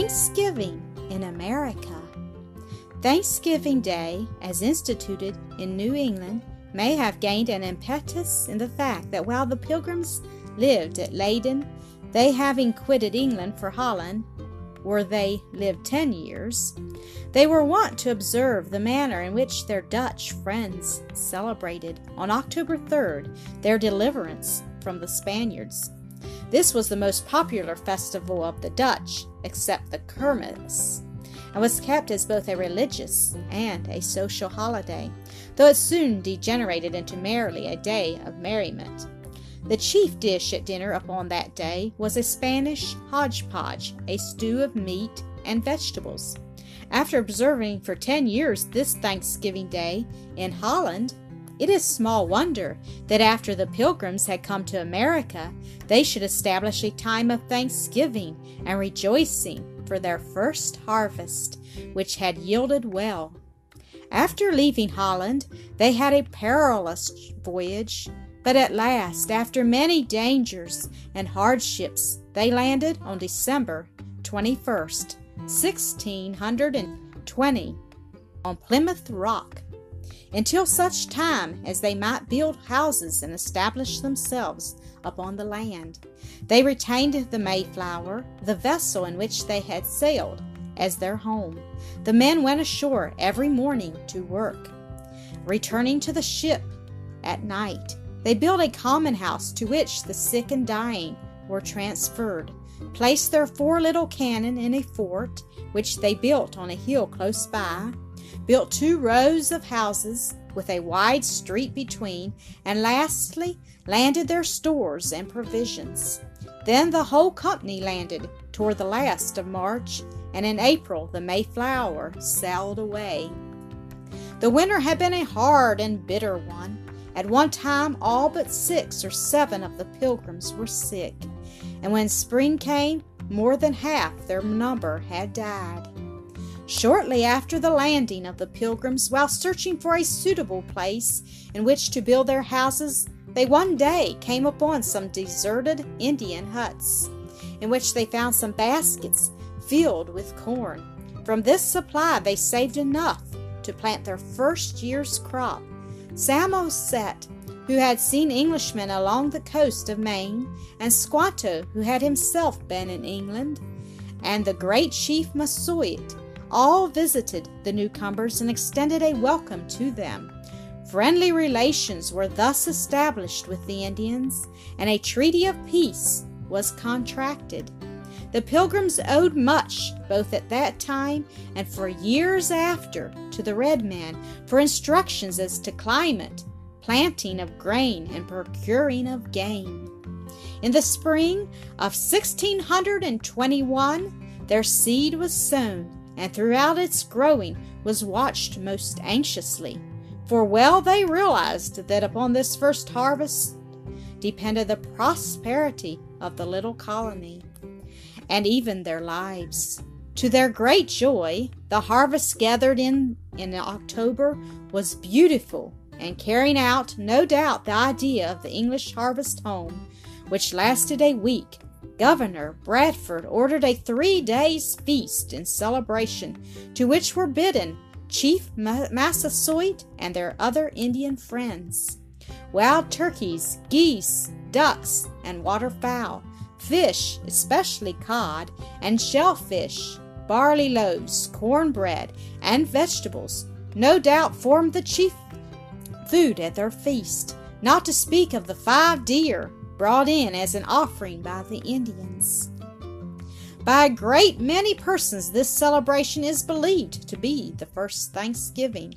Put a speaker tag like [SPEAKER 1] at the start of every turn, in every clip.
[SPEAKER 1] Thanksgiving in America. Thanksgiving Day, as instituted in New England, may have gained an impetus in the fact that while the pilgrims lived at Leyden, they having quitted England for Holland, where they lived ten years, they were wont to observe the manner in which their Dutch friends celebrated on October 3rd their deliverance from the Spaniards. This was the most popular festival of the Dutch, except the Kermis, and was kept as both a religious and a social holiday, though it soon degenerated into merely a day of merriment. The chief dish at dinner upon that day was a Spanish hodgepodge, a stew of meat and vegetables. After observing for ten years this Thanksgiving Day in Holland, it is small wonder that after the Pilgrims had come to America, they should establish a time of thanksgiving and rejoicing for their first harvest, which had yielded well. After leaving Holland, they had a perilous voyage, but at last, after many dangers and hardships, they landed on December 21st, 1620, on Plymouth Rock until such time as they might build houses and establish themselves upon the land. They retained the Mayflower, the vessel in which they had sailed, as their home. The men went ashore every morning to work. Returning to the ship at night, they built a common house to which the sick and dying were transferred, placed their four little cannon in a fort, which they built on a hill close by, built two rows of houses with a wide street between, and lastly landed their stores and provisions. Then the whole company landed toward the last of March, and in April the Mayflower sailed away. The winter had been a hard and bitter one. At one time, all but six or seven of the pilgrims were sick, and when spring came, more than half their number had died. Shortly after the landing of the pilgrims, while searching for a suitable place in which to build their houses, they one day came upon some deserted Indian huts, in which they found some baskets filled with corn. From this supply they saved enough to plant their first year's crop. Samoset, who had seen Englishmen along the coast of Maine, and Squanto, who had himself been in England, and the great chief Massasoit, all visited the newcomers and extended a welcome to them. Friendly relations were thus established with the Indians, and a treaty of peace was contracted. The Pilgrims owed much, both at that time and for years after, to the red men for instructions as to climate, planting of grain, and procuring of game. In the spring of 1621, their seed was sown and throughout its growing was watched most anxiously, for well they realized that upon this first harvest depended the prosperity of the little colony, and even their lives. To their great joy, the harvest gathered in in October was beautiful and carrying out, no doubt, the idea of the English harvest home, which lasted a week Governor Bradford ordered a three days feast in celebration, to which were bidden Chief Massasoit and their other Indian friends. Wild turkeys, geese, ducks, and waterfowl, fish, especially cod, and shellfish, barley loaves, cornbread, and vegetables, no doubt formed the chief food at their feast, not to speak of the five deer, brought in as an offering by the Indians. By a great many persons, this celebration is believed to be the first Thanksgiving,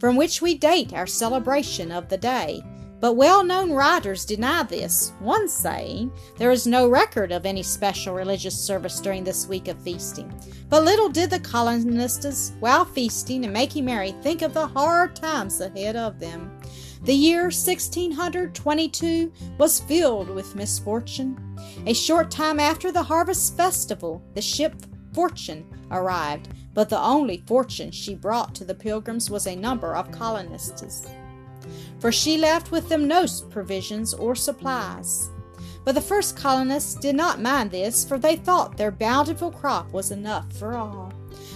[SPEAKER 1] from which we date our celebration of the day. But well known writers deny this, one saying there is no record of any special religious service during this week of feasting. But little did the colonists, while feasting and making merry, think of the hard times ahead of them. The year 1622 was filled with misfortune. A short time after the harvest festival, the ship Fortune arrived, but the only fortune she brought to the pilgrims was a number of colonists. For she left with them no provisions or supplies. But the first colonists did not mind this, for they thought their bountiful crop was enough for all.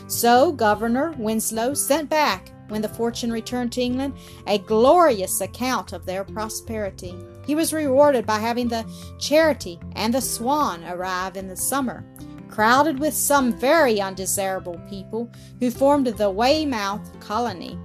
[SPEAKER 1] So Governor Winslow sent back, when the fortune returned to England, a glorious account of their prosperity. He was rewarded by having the Charity and the Swan arrive in the summer, crowded with some very undesirable people who formed the Weymouth colony.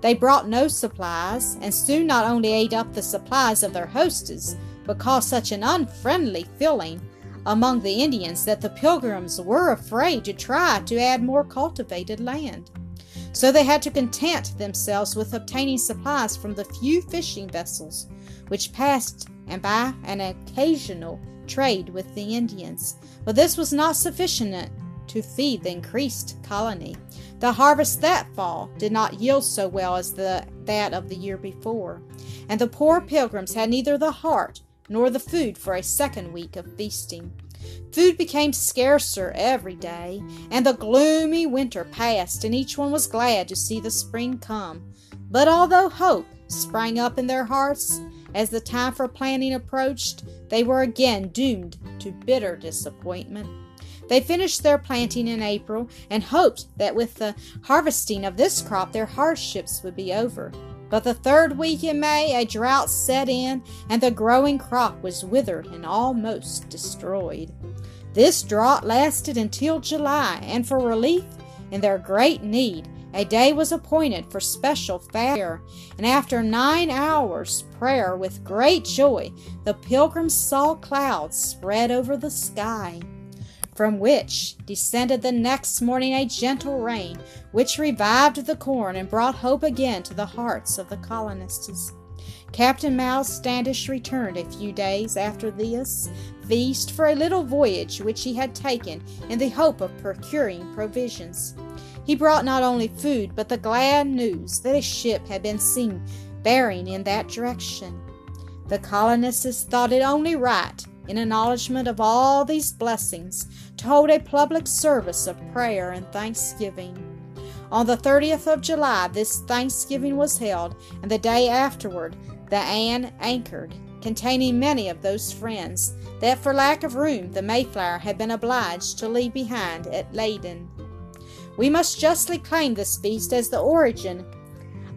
[SPEAKER 1] They brought no supplies, and soon not only ate up the supplies of their hostess, but caused such an unfriendly feeling among the Indians that the pilgrims were afraid to try to add more cultivated land. So they had to content themselves with obtaining supplies from the few fishing vessels which passed and by an occasional trade with the Indians. But this was not sufficient to feed the increased colony. The harvest that fall did not yield so well as the, that of the year before, and the poor pilgrims had neither the heart nor the food for a second week of feasting. Food became scarcer every day, and the gloomy winter passed, and each one was glad to see the spring come. But although hope sprang up in their hearts as the time for planting approached, they were again doomed to bitter disappointment. They finished their planting in April and hoped that with the harvesting of this crop their hardships would be over. But the third week in May, a drought set in, and the growing crop was withered and almost destroyed. This drought lasted until July, and for relief in their great need, a day was appointed for special prayer, and after nine hours' prayer with great joy, the pilgrims saw clouds spread over the sky from which descended the next morning a gentle rain, which revived the corn and brought hope again to the hearts of the colonists. Captain Miles Standish returned a few days after this feast for a little voyage which he had taken in the hope of procuring provisions. He brought not only food, but the glad news that a ship had been seen bearing in that direction. The colonists thought it only right in acknowledgment of all these blessings, to hold a public service of prayer and thanksgiving. On the 30th of July, this thanksgiving was held, and the day afterward, the Anne anchored, containing many of those friends that for lack of room the Mayflower had been obliged to leave behind at Leyden. We must justly claim this feast as the origin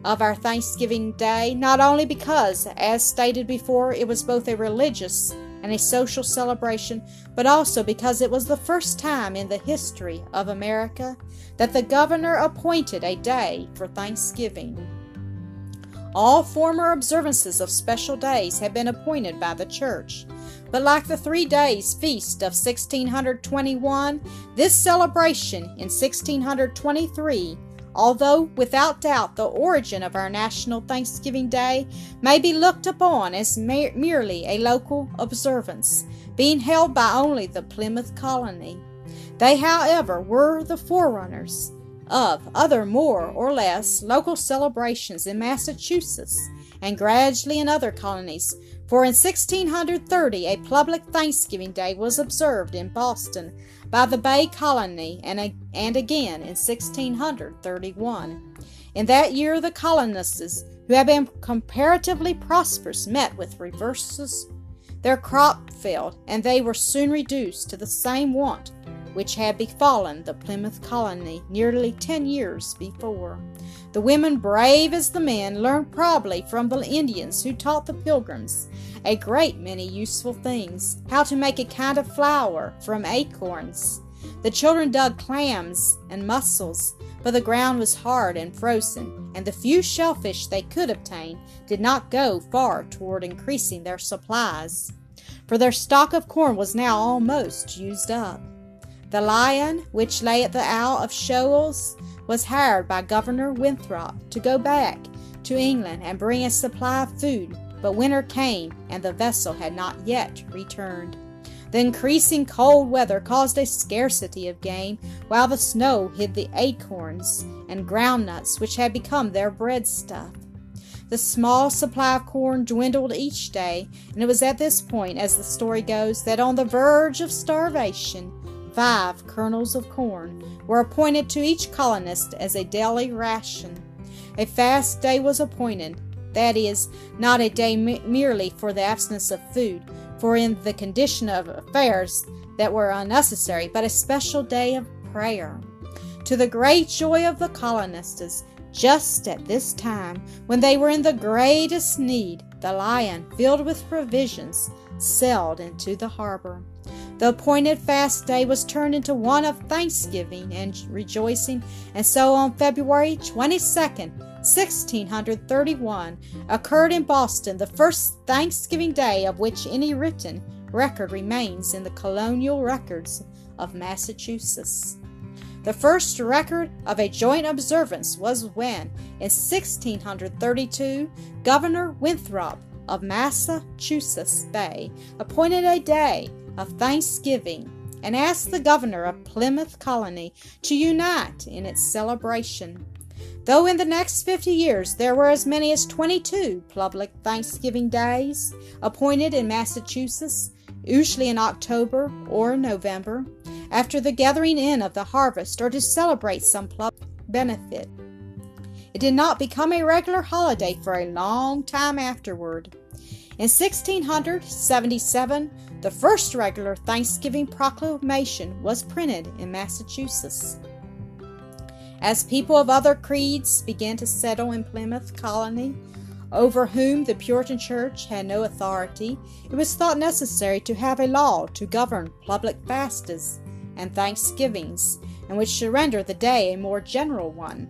[SPEAKER 1] of our Thanksgiving Day, not only because, as stated before, it was both a religious and a social celebration, but also because it was the first time in the history of America that the governor appointed a day for Thanksgiving. All former observances of special days had been appointed by the church, but like the three days feast of 1621, this celebration in 1623 although without doubt the origin of our National Thanksgiving Day may be looked upon as merely a local observance, being held by only the Plymouth colony. They, however, were the forerunners of other more or less local celebrations in Massachusetts and gradually in other colonies, for in 1630 a public Thanksgiving Day was observed in Boston by the Bay Colony and, and again in 1631. In that year, the colonists, who had been comparatively prosperous, met with reverses. Their crop failed, and they were soon reduced to the same want which had befallen the Plymouth colony nearly ten years before. The women, brave as the men, learned probably from the Indians who taught the pilgrims a great many useful things how to make a kind of flour from acorns. The children dug clams and mussels, but the ground was hard and frozen, and the few shellfish they could obtain did not go far toward increasing their supplies, for their stock of corn was now almost used up. The lion, which lay at the Isle of Shoals, was hired by Governor Winthrop to go back to England and bring a supply of food, but winter came and the vessel had not yet returned. The increasing cold weather caused a scarcity of game, while the snow hid the acorns and groundnuts which had become their breadstuff. The small supply of corn dwindled each day, and it was at this point, as the story goes, that on the verge of starvation, Five kernels of corn were appointed to each colonist as a daily ration. A fast day was appointed, that is, not a day merely for the abstinence of food, for in the condition of affairs that were unnecessary, but a special day of prayer. To the great joy of the colonists, just at this time, when they were in the greatest need, the lion, filled with provisions, sailed into the harbor. The appointed fast day was turned into one of thanksgiving and rejoicing, and so on February 22nd, 1631, occurred in Boston the first Thanksgiving Day of which any written record remains in the colonial records of Massachusetts. The first record of a joint observance was when, in 1632, Governor Winthrop of Massachusetts Bay appointed a day of thanksgiving and asked the governor of Plymouth Colony to unite in its celebration. Though in the next 50 years there were as many as 22 public Thanksgiving days appointed in Massachusetts, usually in October or November, after the gathering in of the harvest or to celebrate some public benefit. It did not become a regular holiday for a long time afterward. In 1677, the first regular Thanksgiving proclamation was printed in Massachusetts. As people of other creeds began to settle in Plymouth colony, over whom the Puritan Church had no authority, it was thought necessary to have a law to govern public fasts and thanksgivings, and which should render the day a more general one.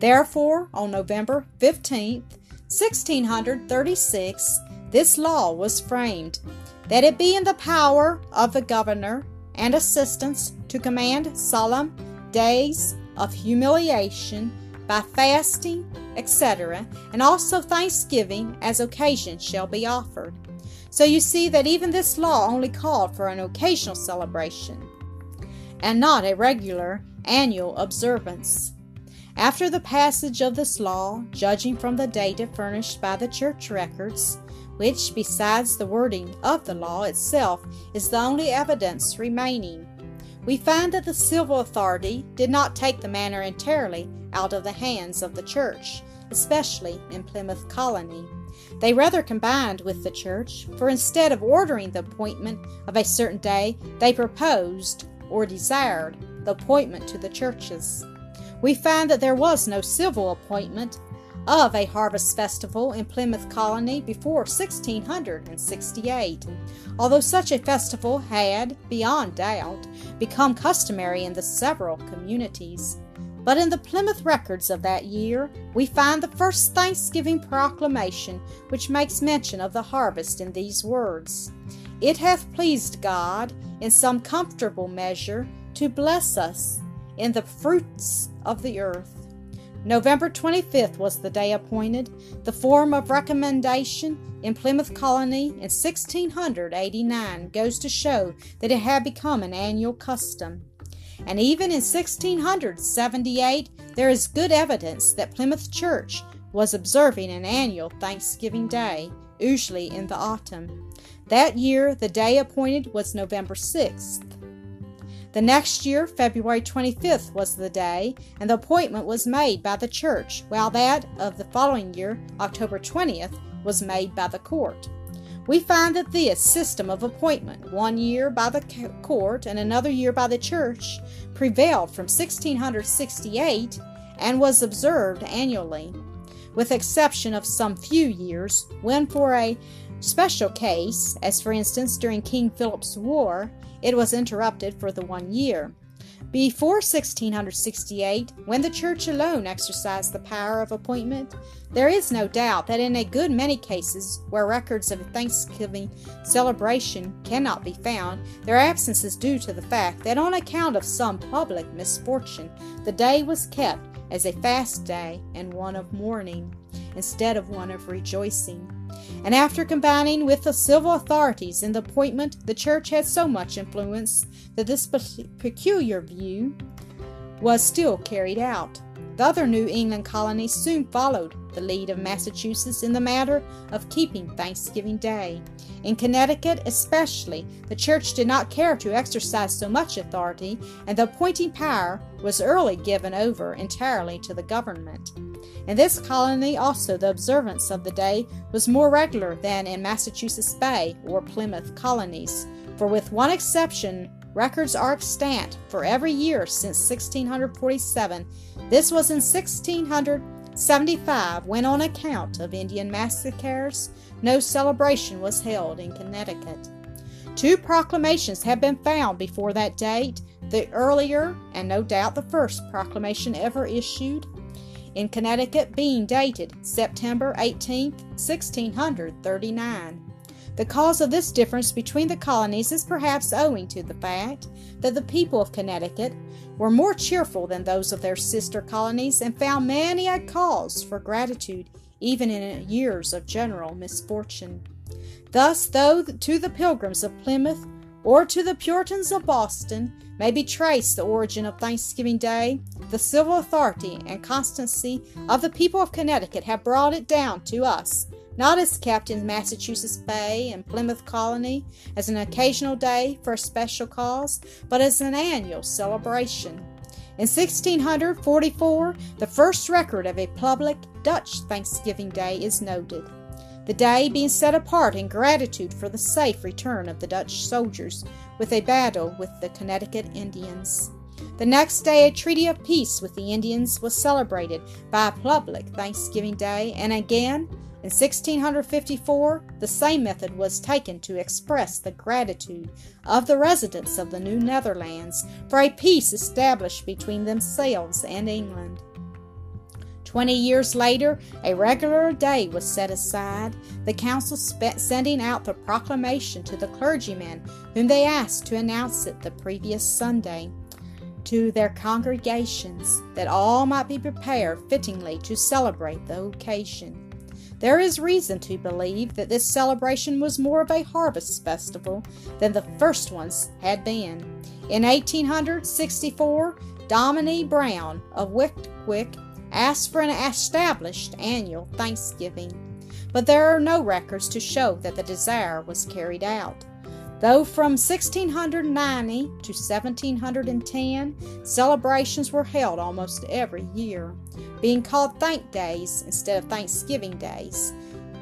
[SPEAKER 1] Therefore, on November 15, 1636, this law was framed, that it be in the power of the governor and assistants to command solemn days of humiliation by fasting, etc., and also thanksgiving as occasion shall be offered. So you see that even this law only called for an occasional celebration, and not a regular annual observance. After the passage of this law, judging from the data furnished by the church records, which, besides the wording of the law itself, is the only evidence remaining, we find that the civil authority did not take the matter entirely out of the hands of the church, especially in Plymouth Colony. They rather combined with the church, for instead of ordering the appointment of a certain day, they proposed or desired the appointment to the churches. We find that there was no civil appointment of a harvest festival in Plymouth Colony before 1668, although such a festival had, beyond doubt, become customary in the several communities. But in the Plymouth records of that year, we find the first Thanksgiving proclamation which makes mention of the harvest in these words It hath pleased God, in some comfortable measure, to bless us in the fruits of the earth. November 25th was the day appointed. The form of recommendation in Plymouth Colony in 1689 goes to show that it had become an annual custom. And even in 1678, there is good evidence that Plymouth Church was observing an annual Thanksgiving Day, usually in the autumn. That year, the day appointed was November 6th. The next year, February 25th, was the day, and the appointment was made by the church, while that of the following year, October 20th, was made by the court. We find that this system of appointment, one year by the court and another year by the church, prevailed from 1668 and was observed annually, with exception of some few years when, for a special case, as for instance during King Philip's War, it was interrupted for the one year. Before 1668, when the Church alone exercised the power of appointment, there is no doubt that in a good many cases where records of Thanksgiving celebration cannot be found, their absence is due to the fact that on account of some public misfortune, the day was kept as a fast day and one of mourning, instead of one of rejoicing. And after combining with the civil authorities in the appointment, the church had so much influence that this peculiar view was still carried out. The other New England colonies soon followed the lead of Massachusetts in the matter of keeping Thanksgiving Day. In Connecticut, especially, the church did not care to exercise so much authority, and the appointing power was early given over entirely to the government. In this colony also the observance of the day was more regular than in Massachusetts Bay or Plymouth colonies, for with one exception records are extant for every year since 1647. This was in 1675 when on account of Indian massacres no celebration was held in Connecticut. Two proclamations have been found before that date, the earlier, and no doubt the first proclamation ever issued, in Connecticut being dated September 18, 1639. The cause of this difference between the colonies is perhaps owing to the fact that the people of Connecticut were more cheerful than those of their sister colonies and found many a cause for gratitude even in years of general misfortune. Thus, though to the pilgrims of Plymouth or to the Puritans of Boston may be traced the origin of Thanksgiving Day, the civil authority and constancy of the people of Connecticut have brought it down to us, not as kept in Massachusetts Bay and Plymouth Colony as an occasional day for a special cause, but as an annual celebration. In 1644, the first record of a public Dutch Thanksgiving Day is noted the day being set apart in gratitude for the safe return of the Dutch soldiers with a battle with the Connecticut Indians. The next day, a treaty of peace with the Indians was celebrated by a public Thanksgiving Day, and again, in 1654, the same method was taken to express the gratitude of the residents of the New Netherlands for a peace established between themselves and England. Twenty years later, a regular day was set aside, the council sending out the proclamation to the clergymen whom they asked to announce it the previous Sunday to their congregations, that all might be prepared fittingly to celebrate the occasion. There is reason to believe that this celebration was more of a harvest festival than the first ones had been. In 1864, Dominie Brown of Wickwicke asked for an established annual Thanksgiving, but there are no records to show that the desire was carried out. Though from 1690 to 1710, celebrations were held almost every year, being called Thank Days instead of Thanksgiving Days.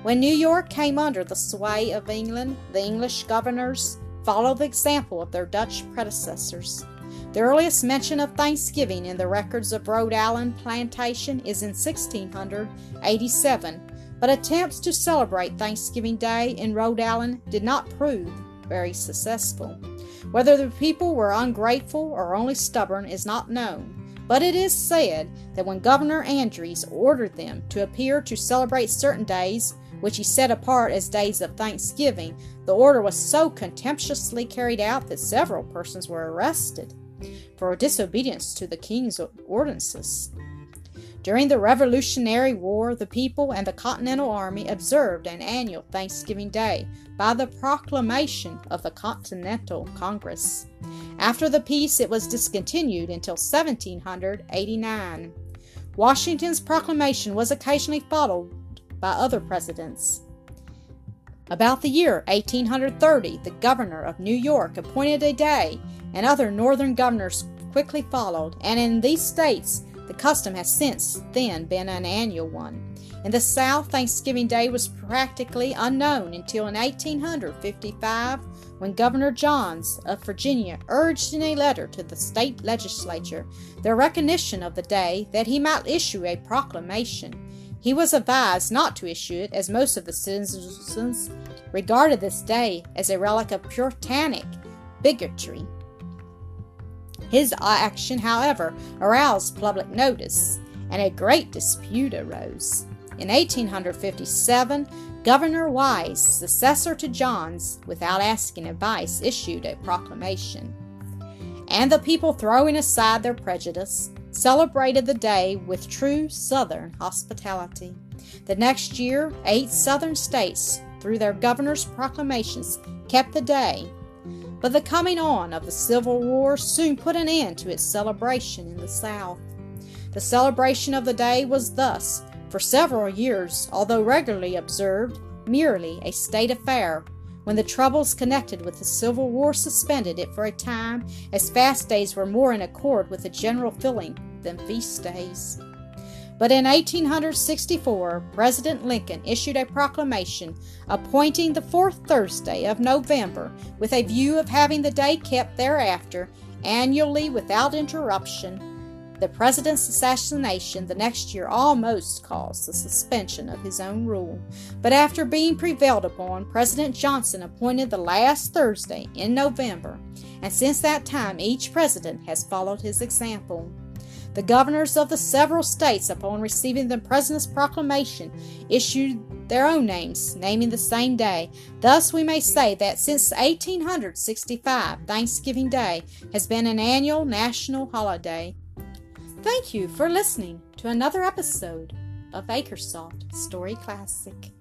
[SPEAKER 1] When New York came under the sway of England, the English governors followed the example of their Dutch predecessors. The earliest mention of Thanksgiving in the records of Rhode Island plantation is in 1687, but attempts to celebrate Thanksgiving Day in Rhode Island did not prove very successful. Whether the people were ungrateful or only stubborn is not known, but it is said that when Governor Andros ordered them to appear to celebrate certain days, which he set apart as days of thanksgiving, the order was so contemptuously carried out that several persons were arrested for disobedience to the king's ordinances. During the Revolutionary War, the people and the Continental Army observed an annual Thanksgiving Day by the proclamation of the Continental Congress. After the peace, it was discontinued until 1789. Washington's proclamation was occasionally followed by other presidents. About the year 1830, the governor of New York appointed a day and other northern governors quickly followed, and in these states the custom has since then been an annual one. In the South, Thanksgiving Day was practically unknown until in 1855 when Governor Johns of Virginia urged in a letter to the state legislature the recognition of the day that he might issue a proclamation. He was advised not to issue it as most of the citizens regarded this day as a relic of puritanic bigotry. His action, however, aroused public notice, and a great dispute arose. In 1857, Governor Wise, successor to Johns, without asking advice, issued a proclamation. And the people, throwing aside their prejudice, celebrated the day with true Southern hospitality. The next year, eight Southern states, through their governors' proclamations, kept the day but the coming on of the Civil War soon put an end to its celebration in the South. The celebration of the day was thus, for several years, although regularly observed, merely a state affair, when the troubles connected with the Civil War suspended it for a time, as fast days were more in accord with the general feeling than feast days. But in 1864, President Lincoln issued a proclamation appointing the fourth Thursday of November with a view of having the day kept thereafter annually without interruption. The president's assassination the next year almost caused the suspension of his own rule, but after being prevailed upon, President Johnson appointed the last Thursday in November, and since that time each president has followed his example. The governors of the several states, upon receiving the President's proclamation, issued their own names, naming the same day. Thus, we may say that since 1865, Thanksgiving Day has been an annual national holiday. Thank you for listening to another episode of Acresoft Story Classic.